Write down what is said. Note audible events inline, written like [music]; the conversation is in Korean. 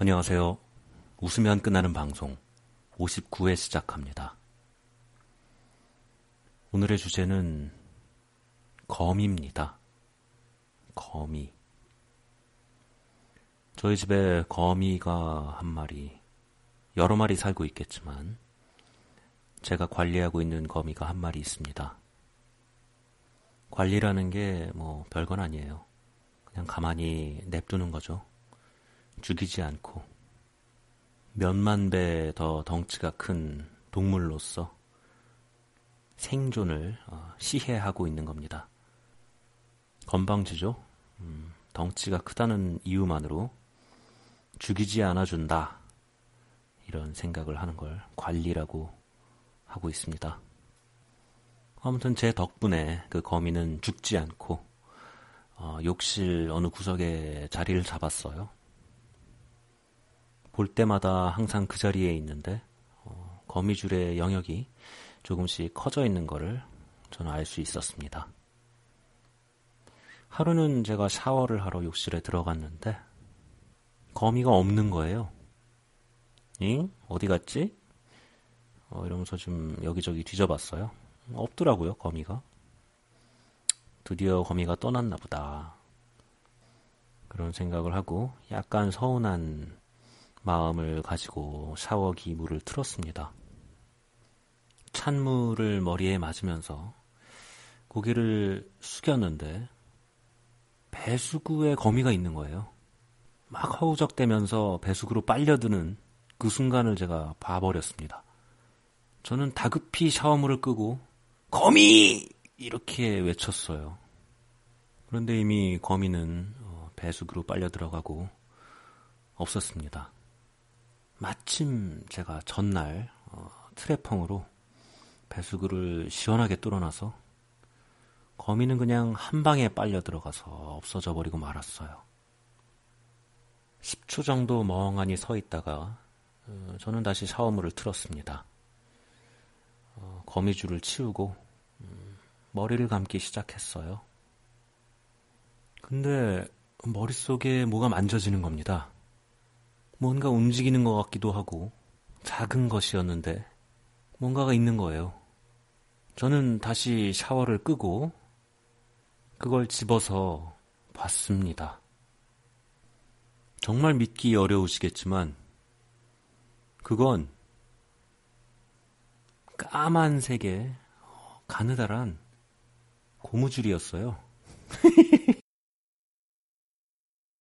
안녕하세요. 웃으면 끝나는 방송 59회 시작합니다. 오늘의 주제는 거미입니다. 거미. 저희 집에 거미가 한 마리, 여러 마리 살고 있겠지만, 제가 관리하고 있는 거미가 한 마리 있습니다. 관리라는 게 뭐 별건 아니에요. 그냥 가만히 냅두는 거죠. 죽이지 않고. 몇만 배 더 덩치가 큰 동물로서 생존을 어, 시해하고 있는 겁니다. 건방지죠? 음, 덩치가 크다는 이유만으로 죽이지 않아준다. 이런 생각을 하는 걸 관리라고 하고 있습니다. 아무튼 제 덕분에 그 거미는 죽지 않고 어, 욕실 어느 구석에 자리를 잡았어요. 볼 때마다 항상 그 자리에 있는데 어, 거미줄의 영역이 조금씩 커져 있는 것을 저는 알 수 있었습니다. 하루는 제가 샤워를 하러 욕실에 들어갔는데 거미가 없는 거예요. 잉? 어디 갔지? 어, 이러면서 좀 여기저기 뒤져봤어요. 없더라고요, 거미가. 드디어 거미가 떠났나 보다. 그런 생각을 하고 약간 서운한 마음을 가지고 샤워기 물을 틀었습니다. 찬물을 머리에 맞으면서 고개를 숙였는데 배수구에 거미가 있는 거예요. 막 허우적대면서 배수구로 빨려드는 그 순간을 제가 봐버렸습니다. 저는 다급히 샤워물을 끄고 거미! 이렇게 외쳤어요. 그런데 이미 거미는 어, 배수구로 빨려 들어가고 없었습니다. 마침 제가 전날 어, 트레펑으로 배수구를 시원하게 뚫어놔서 거미는 그냥 한 방에 빨려 들어가서 없어져 버리고 말았어요. 10초 정도 멍하니 서 있다가 어, 저는 다시 샤워물을 틀었습니다. 어, 거미줄을 치우고 음, 머리를 감기 시작했어요. 근데 머릿속에 뭐가 만져지는 겁니다. 뭔가 움직이는 것 같기도 하고 작은 것이었는데 뭔가가 있는 거예요. 저는 다시 샤워를 끄고 그걸 집어서 봤습니다. 정말 믿기 어려우시겠지만 그건 까만색의 가느다란 고무줄이었어요. [laughs]